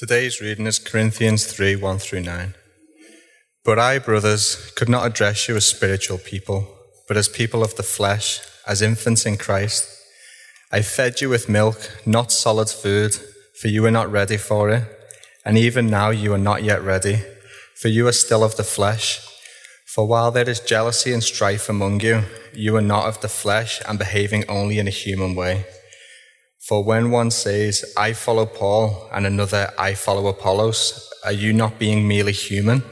Today's reading is Corinthians 3 1 through 9. But I, brothers, could not address you as spiritual people, but as people of the flesh, as infants in Christ. I fed you with milk, not solid food, for you were not ready for it. And even now you are not yet ready, for you are still of the flesh. For while there is jealousy and strife among you, you are not of the flesh and behaving only in a human way. For when one says, I follow Paul, and another, I follow Apollos, are you not being merely human?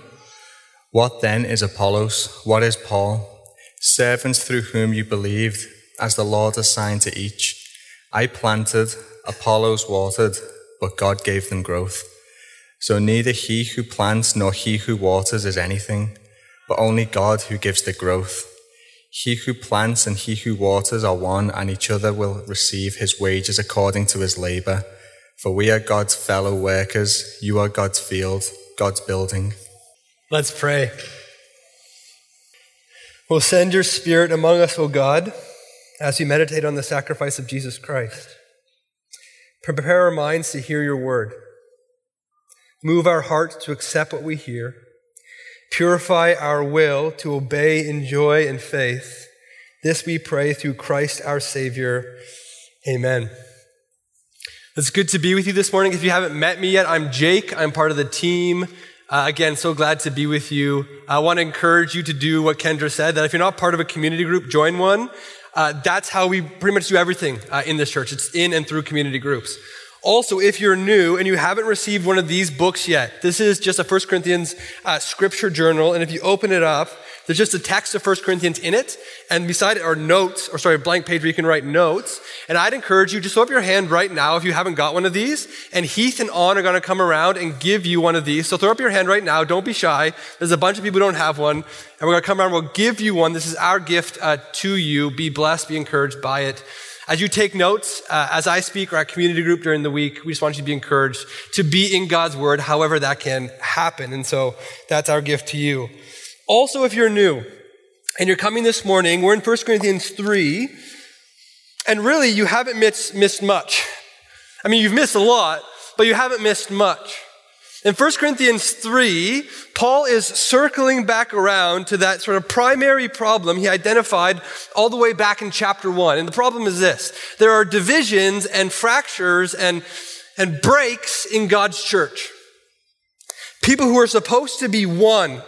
What then is Apollos? What is Paul? Servants through whom you believed, as the Lord assigned to each. I planted, Apollos watered, but God gave them growth. So neither he who plants nor he who waters is anything, but only God who gives the growth. He who plants and he who waters are one, and each other will receive his wages according to his labor. For we are God's fellow workers, you are God's field, God's building. Let's pray. Will send your spirit among us, O God, as we meditate on the sacrifice of Jesus Christ. Prepare our minds to hear your word. Move our hearts to accept what we hear Purify our will to obey in joy and faith. This we pray through Christ our Savior. Amen. It's good to be with you this morning. If you haven't met me yet, I'm Jake. I'm part of the team. Uh, again, so glad to be with you. I want to encourage you to do what Kendra said, that if you're not part of a community group, join one. Uh, that's how we pretty much do everything uh, in this church. It's in and through community groups. Also, if you're new and you haven't received one of these books yet, this is just a 1 Corinthians uh, scripture journal. And if you open it up, there's just a text of 1 Corinthians in it. And beside it are notes, or sorry, a blank page where you can write notes. And I'd encourage you, just throw up your hand right now if you haven't got one of these. And Heath and On are going to come around and give you one of these. So throw up your hand right now. Don't be shy. There's a bunch of people who don't have one. And we're going to come around. We'll give you one. This is our gift uh, to you. Be blessed. Be encouraged by it. As you take notes, uh, as I speak or our community group during the week, we just want you to be encouraged to be in God's word, however that can happen. And so that's our gift to you. Also, if you're new and you're coming this morning, we're in 1 Corinthians 3, and really you haven't missed, missed much. I mean, you've missed a lot, but you haven't missed much. In 1 Corinthians 3, Paul is circling back around to that sort of primary problem he identified all the way back in chapter 1. And the problem is this there are divisions and fractures and, and breaks in God's church. People who are supposed to be one,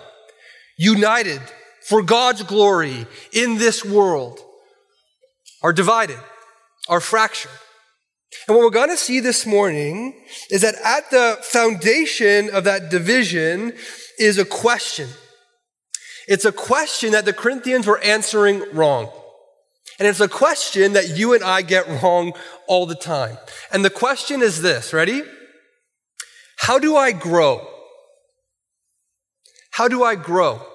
united for God's glory in this world, are divided, are fractured. And what we're going to see this morning is that at the foundation of that division is a question. It's a question that the Corinthians were answering wrong. And it's a question that you and I get wrong all the time. And the question is this ready? How do I grow? How do I grow?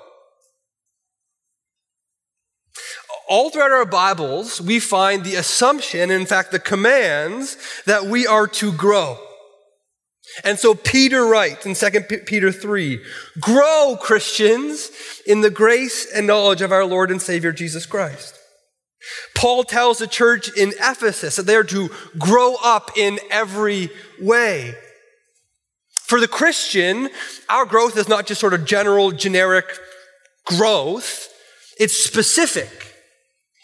All throughout our Bibles, we find the assumption, in fact, the commands that we are to grow. And so Peter writes in 2 Peter 3, grow Christians in the grace and knowledge of our Lord and Savior Jesus Christ. Paul tells the church in Ephesus that they are to grow up in every way. For the Christian, our growth is not just sort of general, generic growth. It's specific.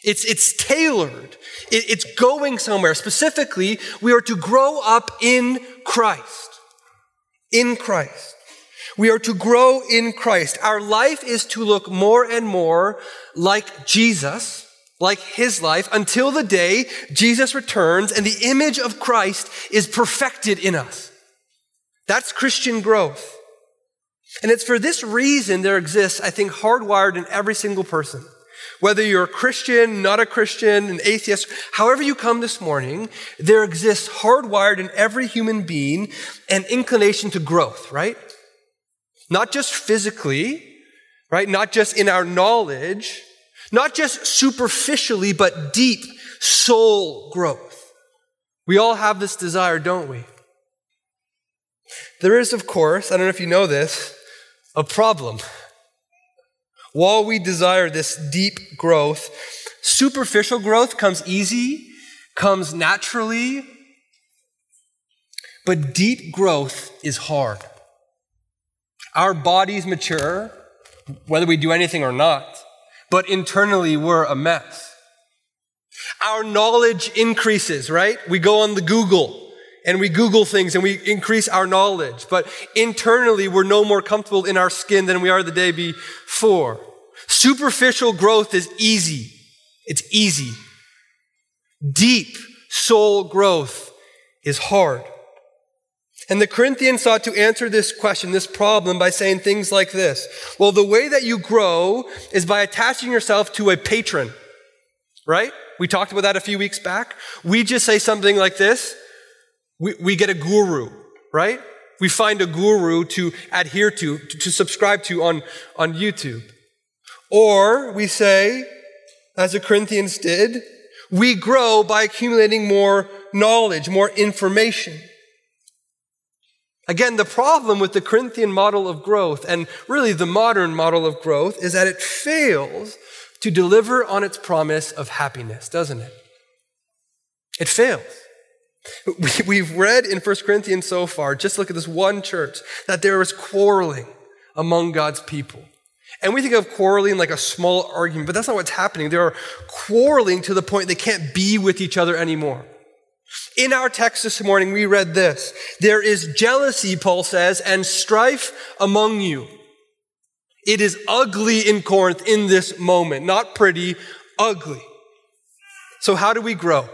It's, it's tailored. It, it's going somewhere. Specifically, we are to grow up in Christ. In Christ. We are to grow in Christ. Our life is to look more and more like Jesus, like his life, until the day Jesus returns and the image of Christ is perfected in us. That's Christian growth. And it's for this reason there exists, I think, hardwired in every single person whether you're a Christian, not a Christian, an atheist, however you come this morning, there exists hardwired in every human being an inclination to growth, right? Not just physically, right? Not just in our knowledge, not just superficially, but deep soul growth. We all have this desire, don't we? There is, of course, I don't know if you know this, a problem. While we desire this deep growth, superficial growth comes easy, comes naturally, But deep growth is hard. Our bodies mature, whether we do anything or not, but internally we're a mess. Our knowledge increases, right? We go on the Google and we Google things and we increase our knowledge, but internally we're no more comfortable in our skin than we are the day before. Superficial growth is easy. It's easy. Deep soul growth is hard. And the Corinthians sought to answer this question, this problem, by saying things like this. Well, the way that you grow is by attaching yourself to a patron, right? We talked about that a few weeks back. We just say something like this. We, we get a guru, right? We find a guru to adhere to, to, to subscribe to on, on YouTube. Or we say, as the Corinthians did, we grow by accumulating more knowledge, more information. Again, the problem with the Corinthian model of growth and really the modern model of growth is that it fails to deliver on its promise of happiness, doesn't it? It fails. We've read in 1 Corinthians so far, just look at this one church, that there is quarreling among God's people. And we think of quarreling like a small argument, but that's not what's happening. They are quarreling to the point they can't be with each other anymore. In our text this morning, we read this. There is jealousy, Paul says, and strife among you. It is ugly in Corinth in this moment. Not pretty, ugly. So how do we grow?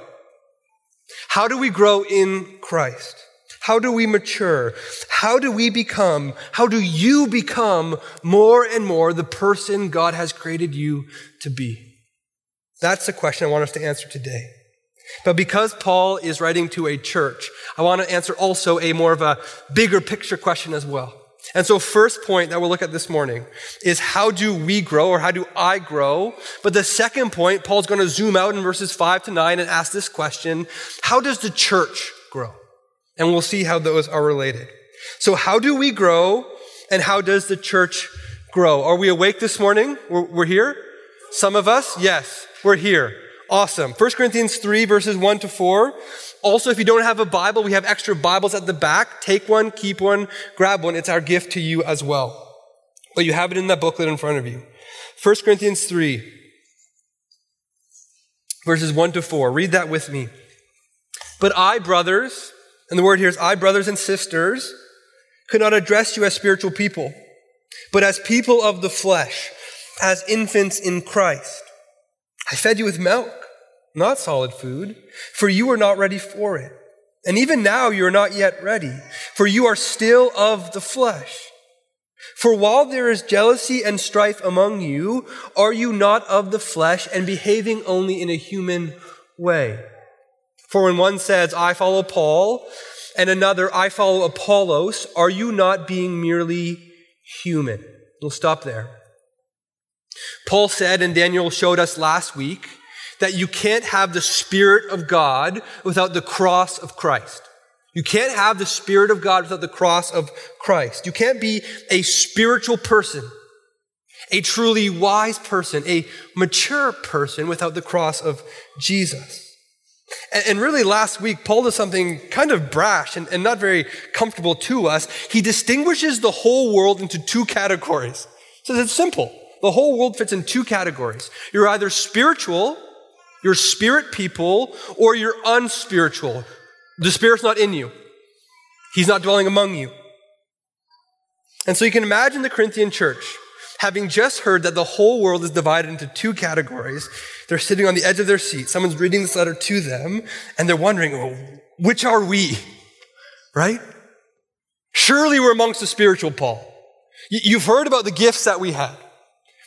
How do we grow in Christ? How do we mature? How do we become, how do you become more and more the person God has created you to be? That's the question I want us to answer today. But because Paul is writing to a church, I want to answer also a more of a bigger picture question as well. And so, first point that we'll look at this morning is how do we grow or how do I grow? But the second point, Paul's going to zoom out in verses five to nine and ask this question How does the church grow? And we'll see how those are related. So, how do we grow and how does the church grow? Are we awake this morning? We're, we're here? Some of us? Yes, we're here. Awesome. 1 Corinthians 3, verses 1 to 4. Also, if you don't have a Bible, we have extra Bibles at the back. Take one, keep one, grab one. It's our gift to you as well. But you have it in that booklet in front of you. 1 Corinthians 3, verses 1 to 4. Read that with me. But I, brothers, and the word here is I, brothers and sisters, could not address you as spiritual people, but as people of the flesh, as infants in Christ. I fed you with milk, not solid food, for you are not ready for it. And even now you are not yet ready, for you are still of the flesh. For while there is jealousy and strife among you, are you not of the flesh and behaving only in a human way? For when one says, I follow Paul, and another, I follow Apollos, are you not being merely human? We'll stop there. Paul said, and Daniel showed us last week, that you can't have the Spirit of God without the cross of Christ. You can't have the Spirit of God without the cross of Christ. You can't be a spiritual person, a truly wise person, a mature person without the cross of Jesus. And, really, last week, Paul does something kind of brash and, not very comfortable to us. He distinguishes the whole world into two categories. So it's simple. The whole world fits in two categories. You're either spiritual, you're spirit people, or you're unspiritual. The Spirit's not in you, He's not dwelling among you. And so you can imagine the Corinthian church having just heard that the whole world is divided into two categories. They're sitting on the edge of their seat. Someone's reading this letter to them, and they're wondering, well, which are we? Right? Surely we're amongst the spiritual, Paul. You've heard about the gifts that we had.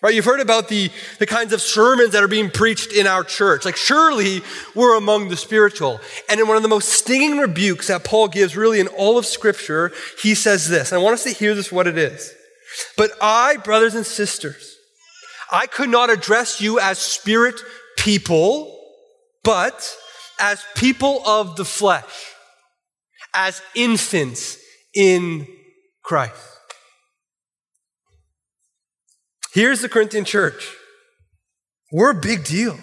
Right? You've heard about the, the kinds of sermons that are being preached in our church. Like, surely we're among the spiritual. And in one of the most stinging rebukes that Paul gives, really, in all of Scripture, he says this. And I want us to hear this what it is. But I, brothers and sisters, I could not address you as spirit people, but as people of the flesh, as infants in Christ. Here's the Corinthian church. We're a big deal.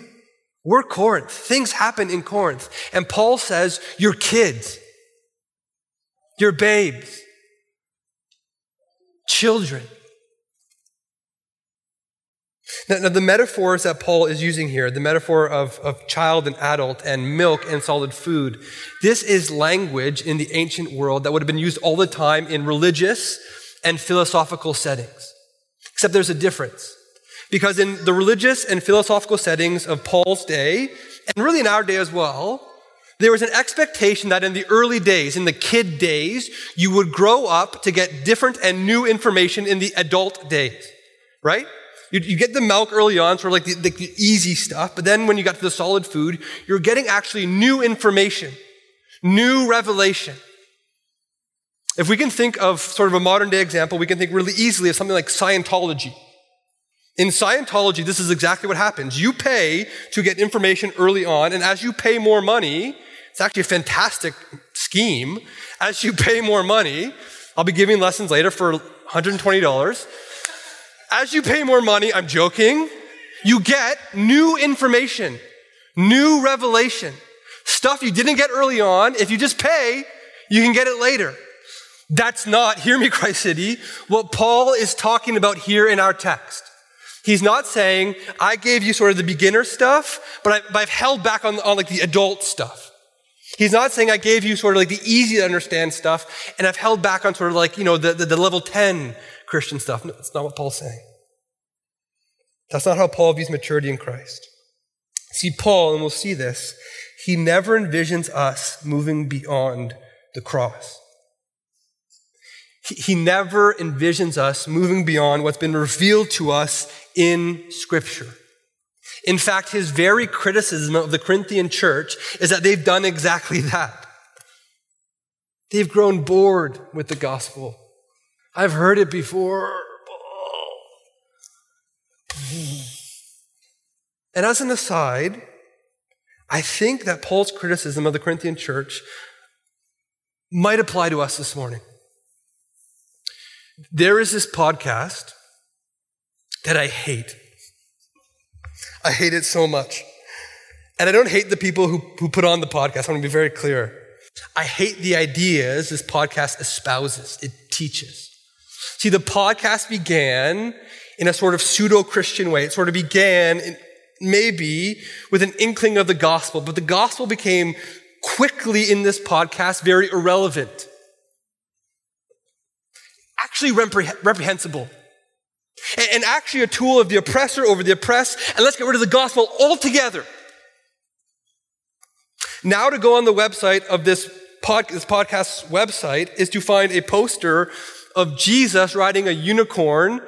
We're Corinth. Things happen in Corinth. And Paul says, You're kids. You're babes, children. Now, now, the metaphors that Paul is using here, the metaphor of, of child and adult and milk and solid food, this is language in the ancient world that would have been used all the time in religious and philosophical settings. Except there's a difference. Because in the religious and philosophical settings of Paul's day, and really in our day as well, there was an expectation that in the early days, in the kid days, you would grow up to get different and new information in the adult days, right? You, you get the milk early on, sort of like the, the, the easy stuff, but then when you got to the solid food, you're getting actually new information, new revelation. If we can think of sort of a modern day example, we can think really easily of something like Scientology. In Scientology, this is exactly what happens. You pay to get information early on, and as you pay more money, it's actually a fantastic scheme. As you pay more money, I'll be giving lessons later for $120 as you pay more money, I'm joking, you get new information, new revelation, stuff you didn't get early on. If you just pay, you can get it later. That's not, hear me, Christ City, what Paul is talking about here in our text. He's not saying, I gave you sort of the beginner stuff, but, I, have held back on, on like the adult stuff. He's not saying I gave you sort of like the easy to understand stuff, and I've held back on sort of like, you know, the, the, the level 10 Christian stuff. No, that's not what Paul's saying. That's not how Paul views maturity in Christ. See, Paul, and we'll see this, he never envisions us moving beyond the cross. He, never envisions us moving beyond what's been revealed to us in Scripture. In fact, his very criticism of the Corinthian church is that they've done exactly that. They've grown bored with the gospel. I've heard it before. And as an aside, I think that Paul's criticism of the Corinthian church might apply to us this morning. There is this podcast that I hate. I hate it so much. And I don't hate the people who, who put on the podcast. I want to be very clear. I hate the ideas this podcast espouses, it teaches. See, the podcast began in a sort of pseudo Christian way. It sort of began in, maybe with an inkling of the gospel, but the gospel became quickly in this podcast very irrelevant. Actually, repre- reprehensible. And, and actually, a tool of the oppressor over the oppressed, and let's get rid of the gospel altogether. Now, to go on the website of this, pod, this podcast's website is to find a poster of Jesus riding a unicorn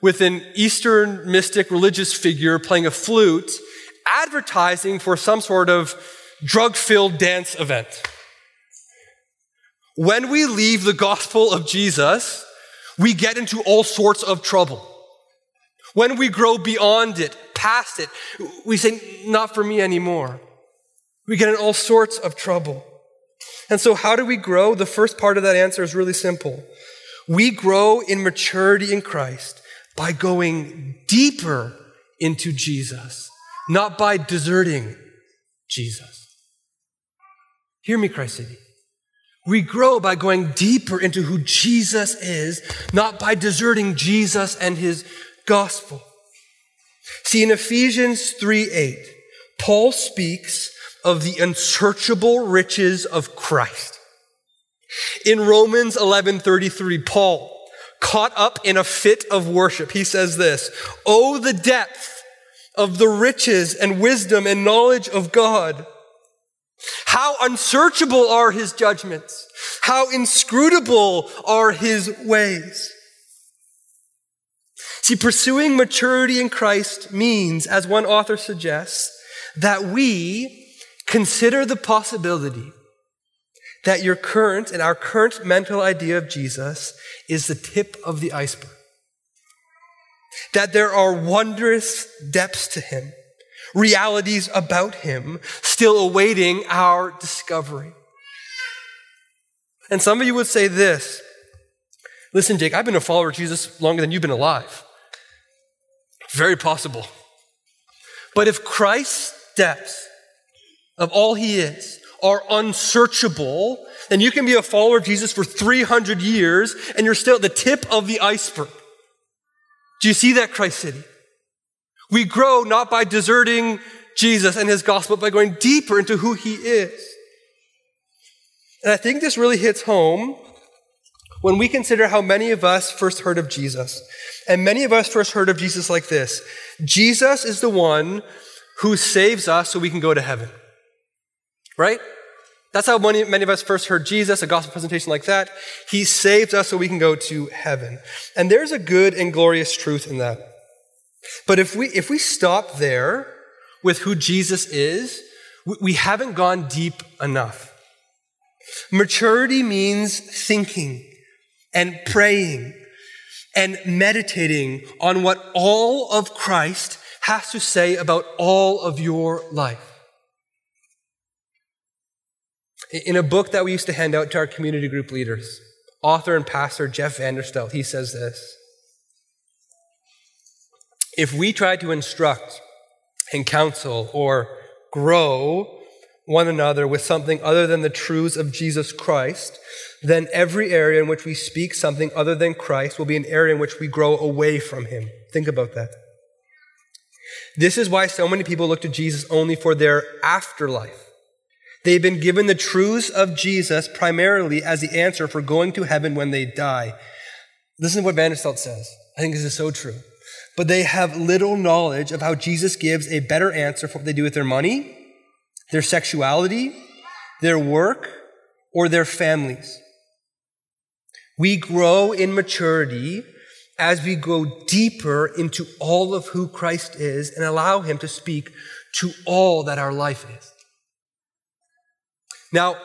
with an Eastern mystic religious figure playing a flute, advertising for some sort of drug filled dance event. When we leave the gospel of Jesus, we get into all sorts of trouble. When we grow beyond it, past it, we say, not for me anymore. We get in all sorts of trouble. And so, how do we grow? The first part of that answer is really simple. We grow in maturity in Christ by going deeper into Jesus, not by deserting Jesus. Hear me, Christ City. We grow by going deeper into who Jesus is, not by deserting Jesus and his gospel. See, in Ephesians 3 8, Paul speaks of the unsearchable riches of Christ. In Romans 11:33, Paul, caught up in a fit of worship, he says this, "Oh the depth of the riches and wisdom and knowledge of God. How unsearchable are his judgments. How inscrutable are his ways." See, pursuing maturity in Christ means, as one author suggests, that we consider the possibility that your current and our current mental idea of Jesus is the tip of the iceberg. That there are wondrous depths to him, realities about him still awaiting our discovery. And some of you would say this Listen, Jake, I've been a follower of Jesus longer than you've been alive. Very possible. But if Christ's depths of all he is are unsearchable, then you can be a follower of Jesus for 300 years and you're still at the tip of the iceberg. Do you see that, Christ City? We grow not by deserting Jesus and his gospel, but by going deeper into who he is. And I think this really hits home when we consider how many of us first heard of Jesus. And many of us first heard of Jesus like this Jesus is the one who saves us so we can go to heaven. Right? That's how many, many of us first heard Jesus, a gospel presentation like that. He saves us so we can go to heaven. And there's a good and glorious truth in that. But if we, if we stop there with who Jesus is, we, haven't gone deep enough. Maturity means thinking and praying and meditating on what all of Christ has to say about all of your life. In a book that we used to hand out to our community group leaders, author and pastor Jeff Vanderstelt, he says this. If we try to instruct and counsel or grow one another with something other than the truths of Jesus Christ, then every area in which we speak something other than Christ will be an area in which we grow away from Him. Think about that. This is why so many people look to Jesus only for their afterlife. They've been given the truths of Jesus primarily as the answer for going to heaven when they die. Listen to what Vanderstelt says. I think this is so true. But they have little knowledge of how Jesus gives a better answer for what they do with their money, their sexuality, their work, or their families. We grow in maturity as we go deeper into all of who Christ is and allow Him to speak to all that our life is. Now,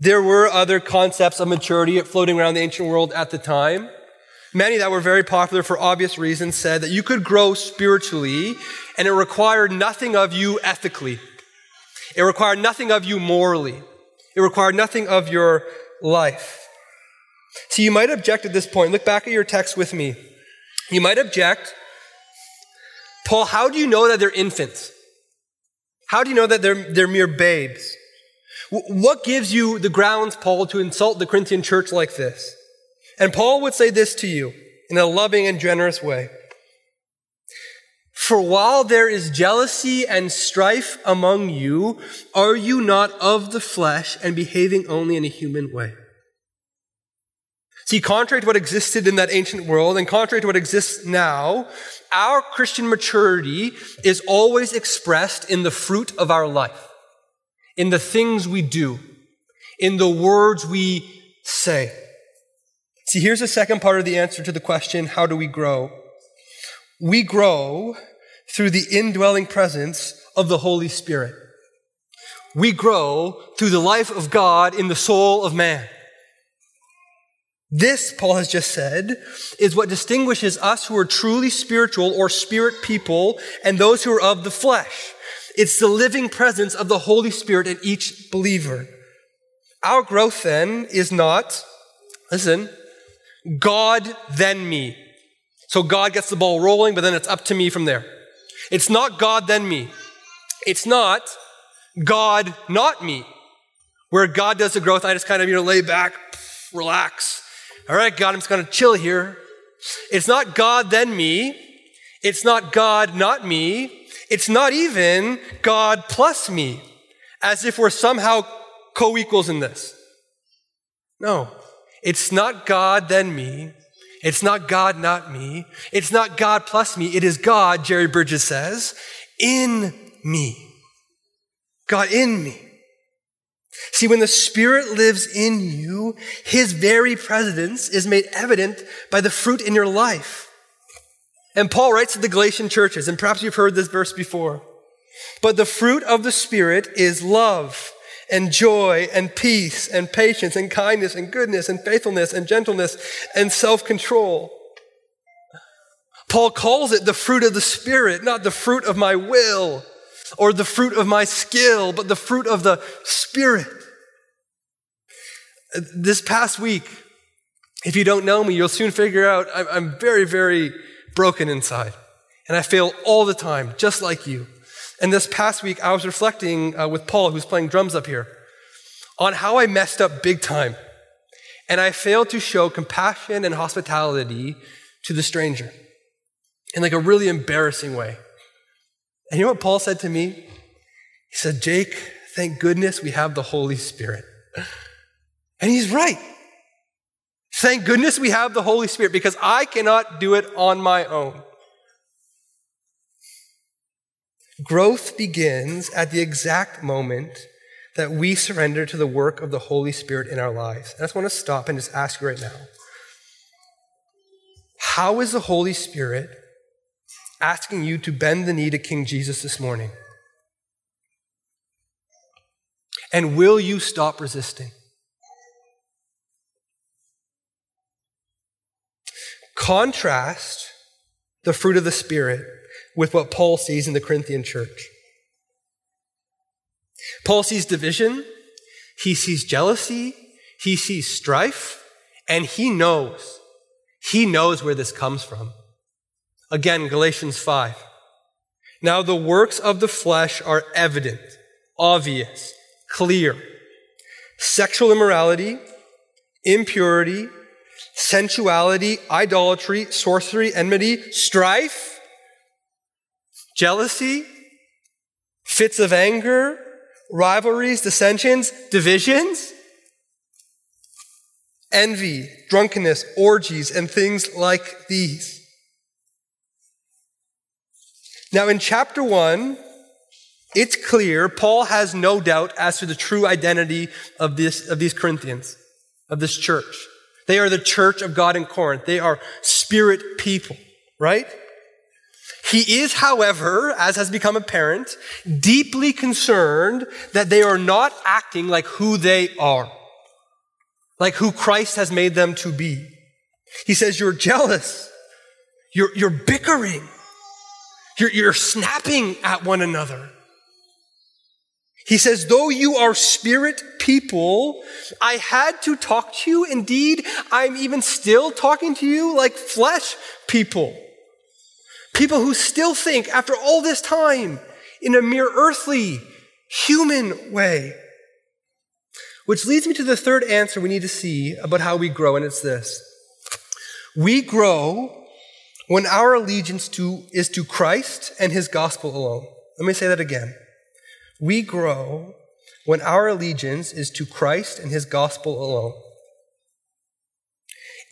there were other concepts of maturity floating around the ancient world at the time. Many that were very popular for obvious reasons said that you could grow spiritually and it required nothing of you ethically. It required nothing of you morally. It required nothing of your life. So you might object at this point. Look back at your text with me. You might object, Paul, how do you know that they're infants? How do you know that they're, they're mere babes? What gives you the grounds, Paul, to insult the Corinthian church like this? And Paul would say this to you in a loving and generous way. For while there is jealousy and strife among you, are you not of the flesh and behaving only in a human way? See, contrary to what existed in that ancient world and contrary to what exists now, our Christian maturity is always expressed in the fruit of our life, in the things we do, in the words we say. See, here's the second part of the answer to the question how do we grow? We grow through the indwelling presence of the Holy Spirit. We grow through the life of God in the soul of man. This, Paul has just said, is what distinguishes us who are truly spiritual or spirit people and those who are of the flesh. It's the living presence of the Holy Spirit in each believer. Our growth then is not, listen, God then me. So God gets the ball rolling, but then it's up to me from there. It's not God then me. It's not God not me. Where God does the growth, I just kind of, you know, lay back, relax, all right, God, I'm just going to chill here. It's not God, then me. It's not God, not me. It's not even God plus me, as if we're somehow co equals in this. No, it's not God, then me. It's not God, not me. It's not God plus me. It is God, Jerry Bridges says, in me. God in me. See, when the Spirit lives in you, His very presence is made evident by the fruit in your life. And Paul writes to the Galatian churches, and perhaps you've heard this verse before. But the fruit of the Spirit is love and joy and peace and patience and kindness and goodness and faithfulness and gentleness and self control. Paul calls it the fruit of the Spirit, not the fruit of my will or the fruit of my skill, but the fruit of the Spirit. This past week, if you don't know me, you'll soon figure out I'm very, very broken inside. And I fail all the time, just like you. And this past week, I was reflecting uh, with Paul, who's playing drums up here. on how I messed up big time and I failed to show compassion and hospitality to the stranger in like a really embarrassing way. And you know what Paul said to me? He said, Jake, thank goodness we have the Holy Spirit. And he's right. Thank goodness we have the Holy Spirit because I cannot do it on my own. Growth begins at the exact moment that we surrender to the work of the Holy Spirit in our lives. I just want to stop and just ask you right now how is the Holy Spirit asking you to bend the knee to King Jesus this morning? And will you stop resisting? Contrast the fruit of the Spirit with what Paul sees in the Corinthian church. Paul sees division, he sees jealousy, he sees strife, and he knows, he knows where this comes from. Again, Galatians 5. Now the works of the flesh are evident, obvious, clear. Sexual immorality, impurity, sensuality, idolatry, sorcery, enmity, strife, jealousy, fits of anger, rivalries, dissensions, divisions, envy, drunkenness, orgies, and things like these. Now, in chapter one, it's clear Paul has no doubt as to the true identity of, this, of these Corinthians, of this church. They are the church of God in Corinth. They are spirit people, right? He is, however, as has become apparent, deeply concerned that they are not acting like who they are, like who Christ has made them to be. He says, You're jealous, you're, you're bickering, you're, you're snapping at one another. He says, though you are spirit people, I had to talk to you. Indeed, I'm even still talking to you like flesh people. People who still think, after all this time, in a mere earthly, human way. Which leads me to the third answer we need to see about how we grow, and it's this. We grow when our allegiance to, is to Christ and his gospel alone. Let me say that again. We grow when our allegiance is to Christ and his gospel alone.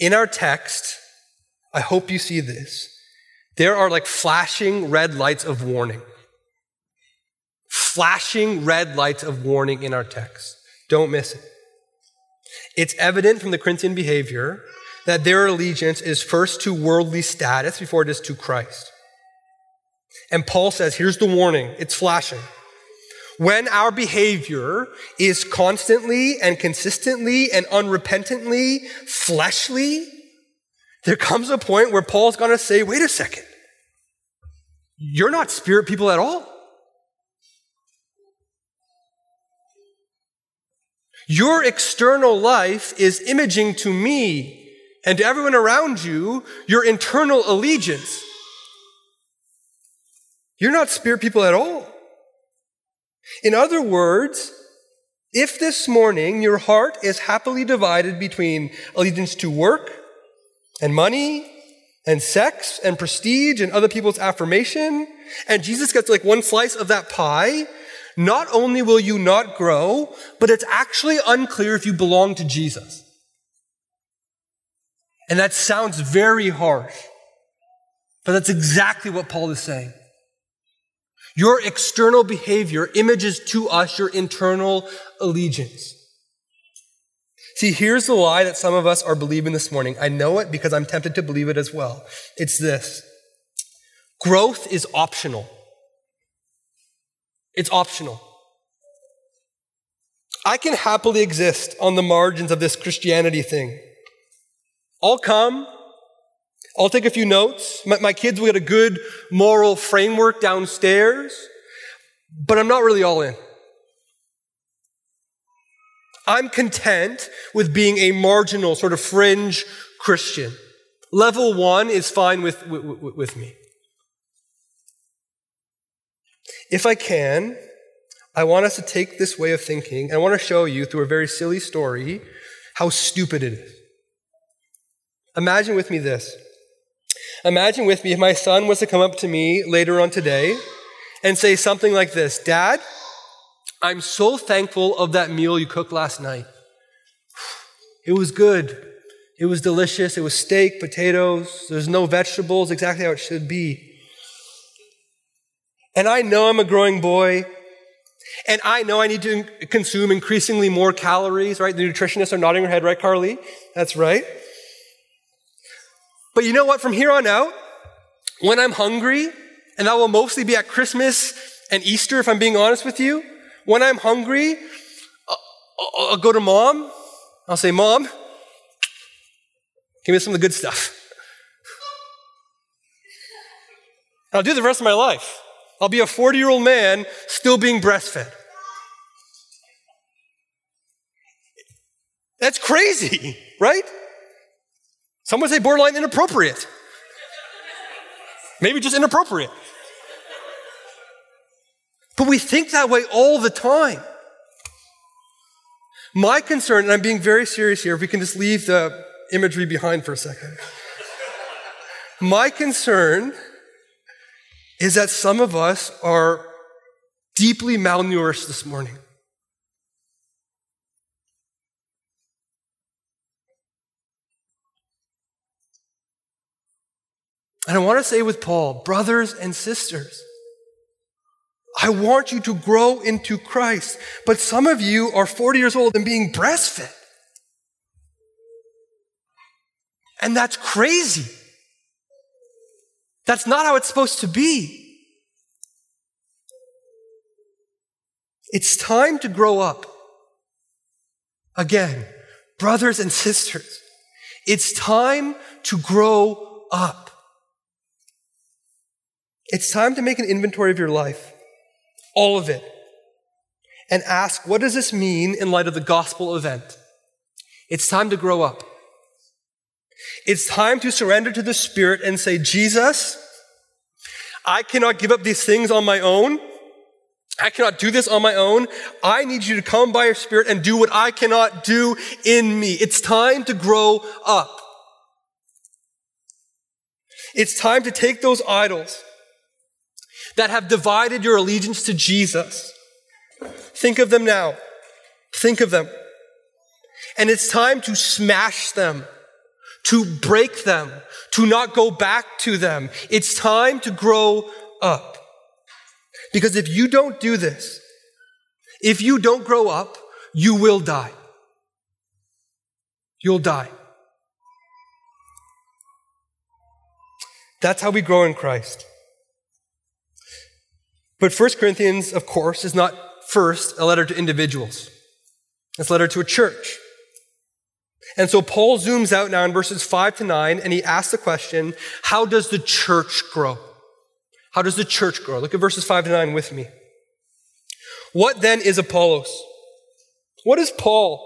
In our text, I hope you see this there are like flashing red lights of warning. Flashing red lights of warning in our text. Don't miss it. It's evident from the Corinthian behavior that their allegiance is first to worldly status before it is to Christ. And Paul says, here's the warning. It's flashing. When our behavior is constantly and consistently and unrepentantly fleshly, there comes a point where Paul's going to say, wait a second. You're not spirit people at all. Your external life is imaging to me and to everyone around you your internal allegiance. You're not spirit people at all. In other words, if this morning your heart is happily divided between allegiance to work and money and sex and prestige and other people's affirmation, and Jesus gets like one slice of that pie, not only will you not grow, but it's actually unclear if you belong to Jesus. And that sounds very harsh, but that's exactly what Paul is saying. Your external behavior images to us your internal allegiance. See, here's the lie that some of us are believing this morning. I know it because I'm tempted to believe it as well. It's this growth is optional. It's optional. I can happily exist on the margins of this Christianity thing. I'll come. I'll take a few notes. My, my kids will get a good moral framework downstairs, but I'm not really all in. I'm content with being a marginal, sort of fringe Christian. Level one is fine with, with, with me. If I can, I want us to take this way of thinking and I want to show you through a very silly story how stupid it is. Imagine with me this. Imagine with me if my son was to come up to me later on today and say something like this Dad, I'm so thankful of that meal you cooked last night. It was good. It was delicious. It was steak, potatoes. There's no vegetables, exactly how it should be. And I know I'm a growing boy. And I know I need to consume increasingly more calories, right? The nutritionists are nodding their head, right, Carly? That's right. But you know what? From here on out, when I'm hungry, and that will mostly be at Christmas and Easter, if I'm being honest with you, when I'm hungry, I'll, I'll go to mom. I'll say, Mom, give me some of the good stuff. I'll do the rest of my life. I'll be a 40 year old man still being breastfed. That's crazy, right? Some would say borderline inappropriate. Maybe just inappropriate. But we think that way all the time. My concern, and I'm being very serious here, if we can just leave the imagery behind for a second. My concern is that some of us are deeply malnourished this morning. And I want to say with Paul, brothers and sisters, I want you to grow into Christ. But some of you are 40 years old and being breastfed. And that's crazy. That's not how it's supposed to be. It's time to grow up. Again, brothers and sisters, it's time to grow up. It's time to make an inventory of your life, all of it, and ask, what does this mean in light of the gospel event? It's time to grow up. It's time to surrender to the Spirit and say, Jesus, I cannot give up these things on my own. I cannot do this on my own. I need you to come by your Spirit and do what I cannot do in me. It's time to grow up. It's time to take those idols that have divided your allegiance to Jesus. Think of them now. Think of them. And it's time to smash them to break them, to not go back to them. It's time to grow up. Because if you don't do this, if you don't grow up, you will die. You'll die. That's how we grow in Christ. But 1 Corinthians, of course, is not first a letter to individuals. It's a letter to a church. And so Paul zooms out now in verses 5 to 9 and he asks the question how does the church grow? How does the church grow? Look at verses 5 to 9 with me. What then is Apollos? What is Paul?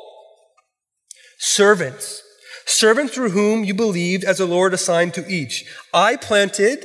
Servants. Servants through whom you believed as the Lord assigned to each. I planted,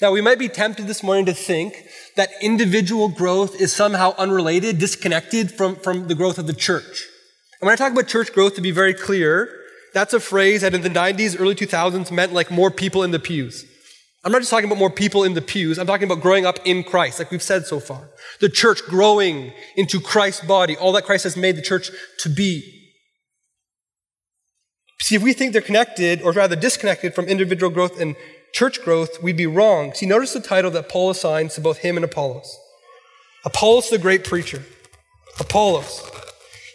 Now, we might be tempted this morning to think that individual growth is somehow unrelated, disconnected from, from the growth of the church. And when I talk about church growth, to be very clear, that's a phrase that in the 90s, early 2000s meant like more people in the pews. I'm not just talking about more people in the pews. I'm talking about growing up in Christ, like we've said so far. The church growing into Christ's body, all that Christ has made the church to be. See, if we think they're connected, or rather disconnected from individual growth and church growth, we'd be wrong. See, notice the title that Paul assigns to both him and Apollos. Apollos, the great preacher. Apollos.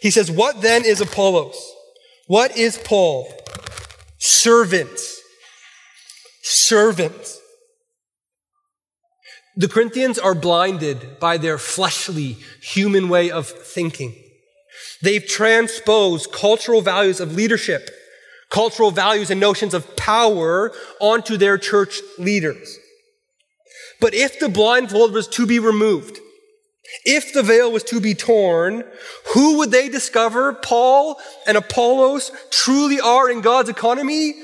He says, What then is Apollos? What is Paul? Servant. Servant. The Corinthians are blinded by their fleshly, human way of thinking. They've transposed cultural values of leadership, cultural values and notions of power onto their church leaders. But if the blindfold was to be removed, if the veil was to be torn, who would they discover Paul and Apollos truly are in God's economy?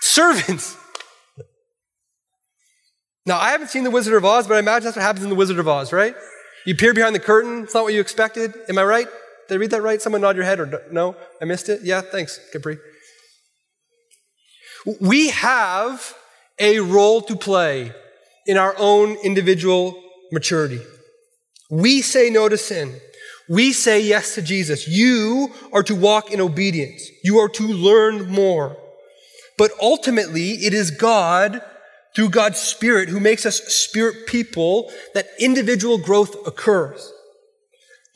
Servants. Now, I haven't seen The Wizard of Oz, but I imagine that's what happens in The Wizard of Oz, right? You peer behind the curtain. It's not what you expected. Am I right? Did I read that right? Someone nod your head or no? I missed it? Yeah, thanks, Capri. We have a role to play in our own individual maturity. We say no to sin. We say yes to Jesus. You are to walk in obedience. You are to learn more. But ultimately, it is God, through God's Spirit, who makes us spirit people that individual growth occurs.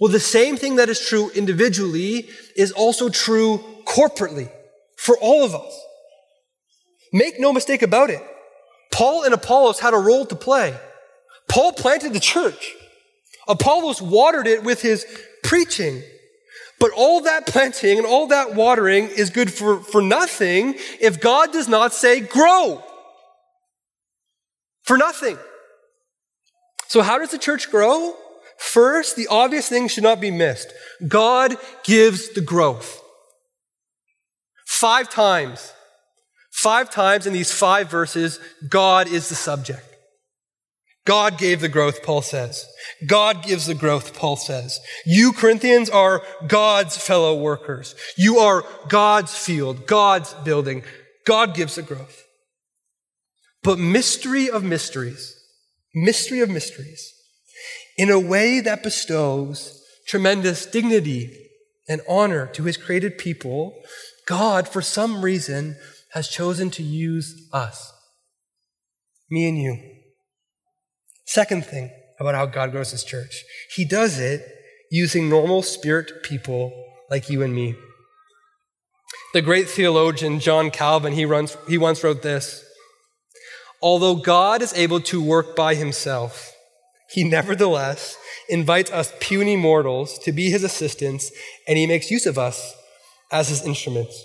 Well, the same thing that is true individually is also true corporately for all of us. Make no mistake about it. Paul and Apollos had a role to play. Paul planted the church. Apollos watered it with his preaching. But all that planting and all that watering is good for, for nothing if God does not say grow. For nothing. So how does the church grow? First, the obvious thing should not be missed. God gives the growth. Five times, five times in these five verses, God is the subject. God gave the growth, Paul says. God gives the growth, Paul says. You Corinthians are God's fellow workers. You are God's field, God's building. God gives the growth. But mystery of mysteries, mystery of mysteries, in a way that bestows tremendous dignity and honor to his created people, God, for some reason, has chosen to use us, me and you. Second thing about how God grows his church, he does it using normal spirit people like you and me. The great theologian John Calvin, he, runs, he once wrote this Although God is able to work by himself, he nevertheless invites us puny mortals to be his assistants, and he makes use of us as his instruments.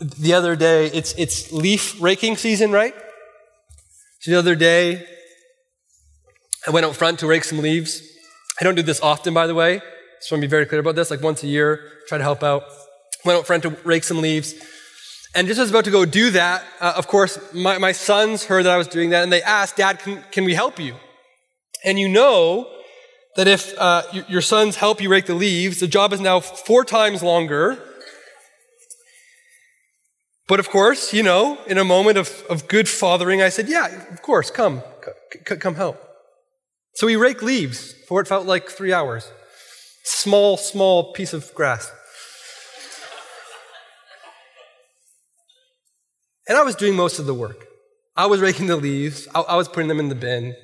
The other day, it's, it's leaf raking season, right? So the other day, I went out front to rake some leaves. I don't do this often, by the way. Just want to be very clear about this. Like once a year, try to help out. Went out front to rake some leaves. And just as I was about to go do that, uh, of course, my, my sons heard that I was doing that and they asked, Dad, can, can we help you? And you know that if uh, your sons help you rake the leaves, the job is now four times longer. But of course, you know, in a moment of, of good fathering, I said, Yeah, of course, come, c- come help. So we rake leaves for what felt like three hours. Small, small piece of grass. And I was doing most of the work. I was raking the leaves, I, I was putting them in the bin.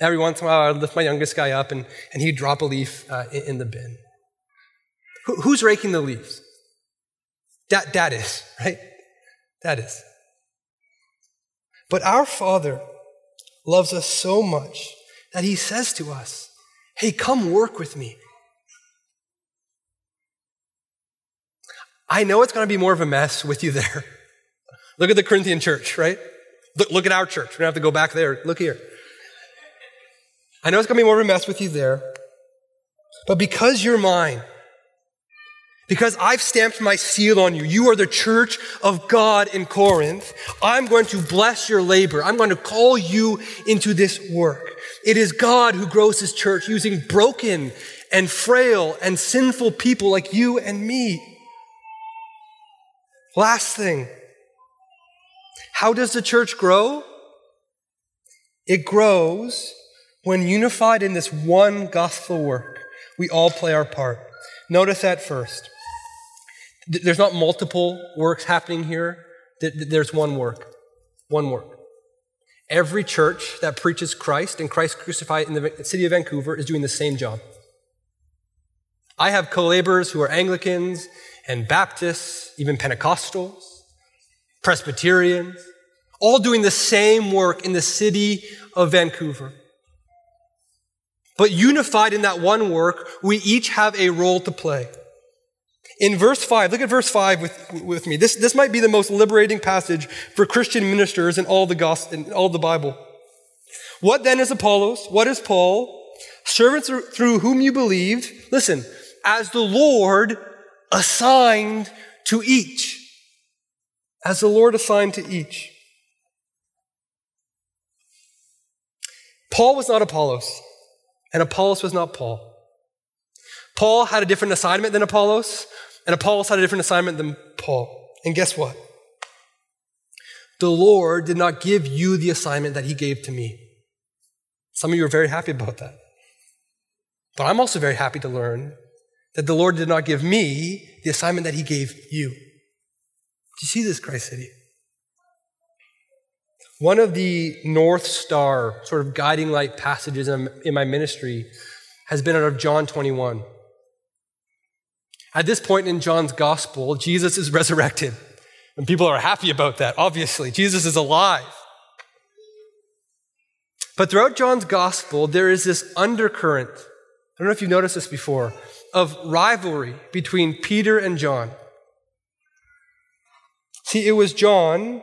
Every once in a while, I'd lift my youngest guy up and, and he'd drop a leaf uh, in, in, the bin. Who, who's raking the leaves? Dad, dad is, right? Dad is. But our Father loves us so much that he says to us, Hey, come work with me. I know it's going to be more of a mess with you there. Look at the Corinthian church, right? Look, look at our church. We don't have to go back there. Look here. I know it's going to be more of a mess with you there. But because you're mine, because I've stamped my seal on you. You are the church of God in Corinth. I'm going to bless your labor. I'm going to call you into this work. It is God who grows his church using broken and frail and sinful people like you and me. Last thing. How does the church grow? It grows when unified in this one gospel work. We all play our part. Notice that first. There's not multiple works happening here. There's one work. One work. Every church that preaches Christ and Christ crucified in the city of Vancouver is doing the same job. I have co laborers who are Anglicans and Baptists, even Pentecostals, Presbyterians, all doing the same work in the city of Vancouver. But unified in that one work, we each have a role to play. In verse 5, look at verse 5 with, with me. This, this might be the most liberating passage for Christian ministers in all the gospel, in all the Bible. What then is Apollos? What is Paul? Servants through whom you believed. Listen, as the Lord assigned to each. As the Lord assigned to each. Paul was not Apollos, and Apollos was not Paul. Paul had a different assignment than Apollos, and Apollos had a different assignment than Paul. And guess what? The Lord did not give you the assignment that he gave to me. Some of you are very happy about that. But I'm also very happy to learn that the Lord did not give me the assignment that he gave you. Do you see this, Christ City? One of the North Star sort of guiding light passages in my ministry has been out of John 21. At this point in John's gospel, Jesus is resurrected. And people are happy about that, obviously. Jesus is alive. But throughout John's gospel, there is this undercurrent. I don't know if you've noticed this before of rivalry between Peter and John. See, it was John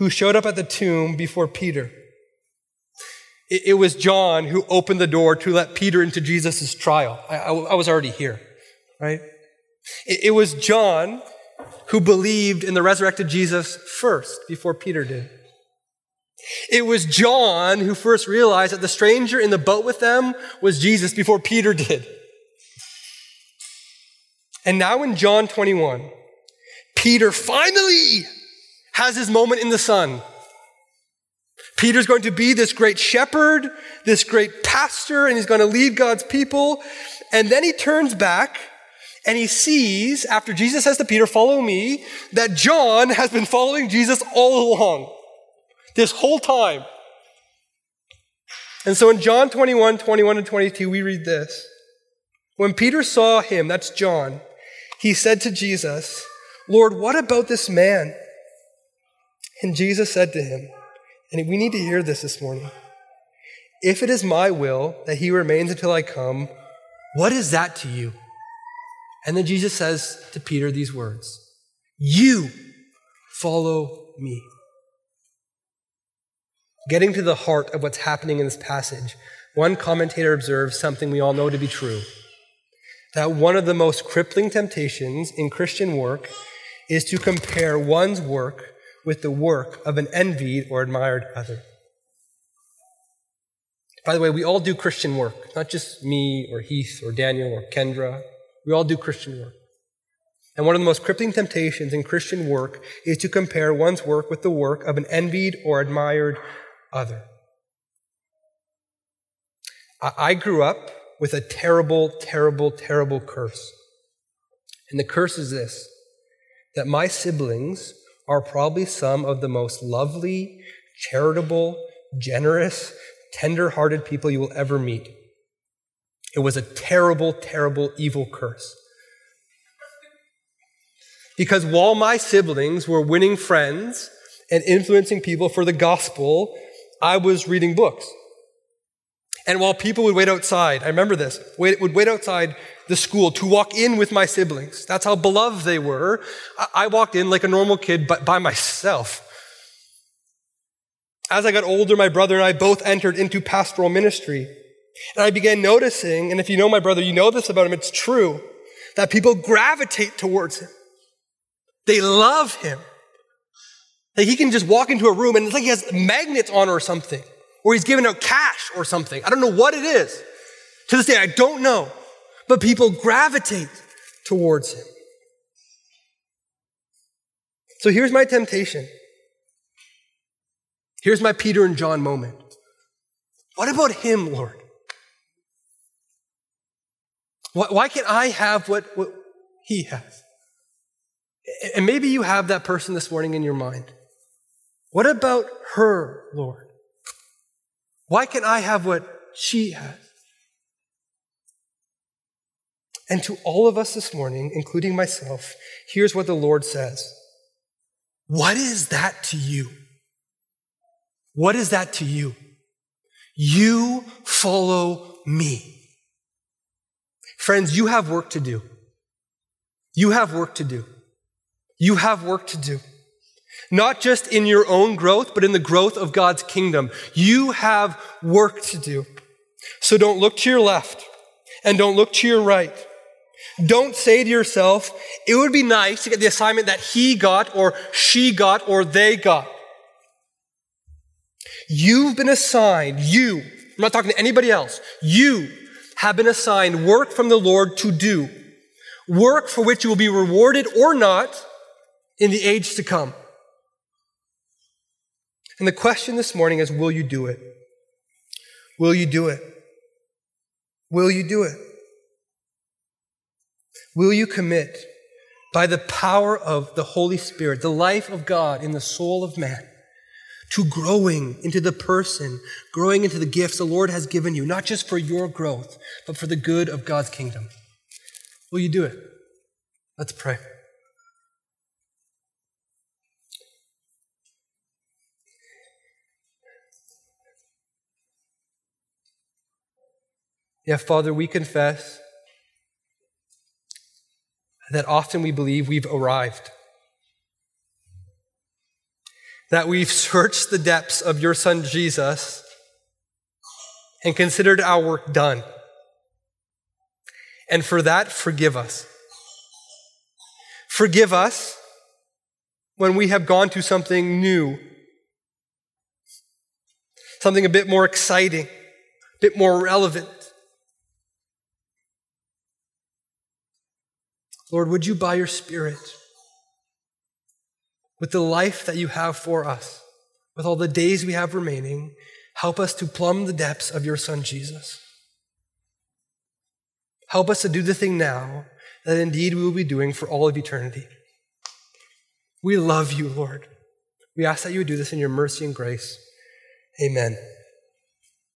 who showed up at the tomb before Peter. It, was John who opened the door to let Peter into Jesus' trial. I, I, I was already here, right? It, it was John who believed in the resurrected Jesus first before Peter did. It was John who first realized that the stranger in the boat with them was Jesus before Peter did. And now in John 21, Peter finally has his moment in the sun. Peter's going to be this great shepherd, this great pastor, and he's going to lead God's people. And then he turns back and he sees, after Jesus says to Peter, Follow me, that John has been following Jesus all along, this whole time. And so in John 21, 21, and 22, we read this. When Peter saw him, that's John, he said to Jesus, Lord, what about this man? And Jesus said to him, and we need to hear this this morning. If it is my will that he remains until I come, what is that to you? And then Jesus says to Peter these words You follow me. Getting to the heart of what's happening in this passage, one commentator observes something we all know to be true that one of the most crippling temptations in Christian work is to compare one's work with the work of an envied or admired other. By the way, we all do Christian work, not just me or Heath or Daniel or Kendra. We all do Christian work. And one of the most crippling temptations in Christian work is to compare one's work with the work of an envied or admired other. I grew up with a terrible, terrible, terrible curse. And the curse is this that my siblings are probably some of the most lovely, charitable, generous, tender hearted people you will ever meet. It was a terrible, terrible, evil curse. Because while my siblings were winning friends and influencing people for the gospel, I was reading books. And while people would wait outside, I remember this, wait, would wait outside the school to walk in with my siblings. That's how beloved they were. I, walked in like a normal kid, but by myself. As I got older, my brother and I both entered into pastoral ministry. And I began noticing, and if you know my brother, you know this about him, it's true, that people gravitate towards him. They love him. Like he can just walk into a room and it's like he has magnets on or something, or he's giving out cash or something. I don't know what it is. To this day, I don't know. But people gravitate towards him. So here's my temptation. Here's my Peter and John moment. What about him, Lord? Why can't I have what, what he has? And maybe you have that person this morning in your mind. What about her, Lord? Why can't I have what she has? And to all of us this morning, including myself, here's what the Lord says What is that to you? What is that to you? You follow me. Friends, you have work to do. You have work to do. You have work to do. Not just in your own growth, but in the growth of God's kingdom. You have work to do. So don't look to your left and don't look to your right. Don't say to yourself, it would be nice to get the assignment that he got or she got or they got. You've been assigned, you, I'm not talking to anybody else, you have been assigned work from the Lord to do. Work for which you will be rewarded or not in the age to come. And the question this morning is will you do it? Will you do it? Will you do it? Will you commit by the power of the Holy Spirit, the life of God in the soul of man, to growing into the person, growing into the gifts the Lord has given you, not just for your growth, but for the good of God's kingdom? Will you do it? Let's pray. Yeah, Father, we confess that often we believe we've arrived. That we've searched the depths of your Son Jesus and considered our work done. And for that, forgive us. Forgive us when we have gone to something new, something a bit more exciting, a bit more relevant. Lord, would you, by your Spirit, with the life that you have for us, with all the days we have remaining, help us to plumb the depths of your Son, Jesus. Help us to do the thing now that indeed we will be doing for all of eternity. We love you, Lord. We ask that you would do this in your mercy and grace. Amen.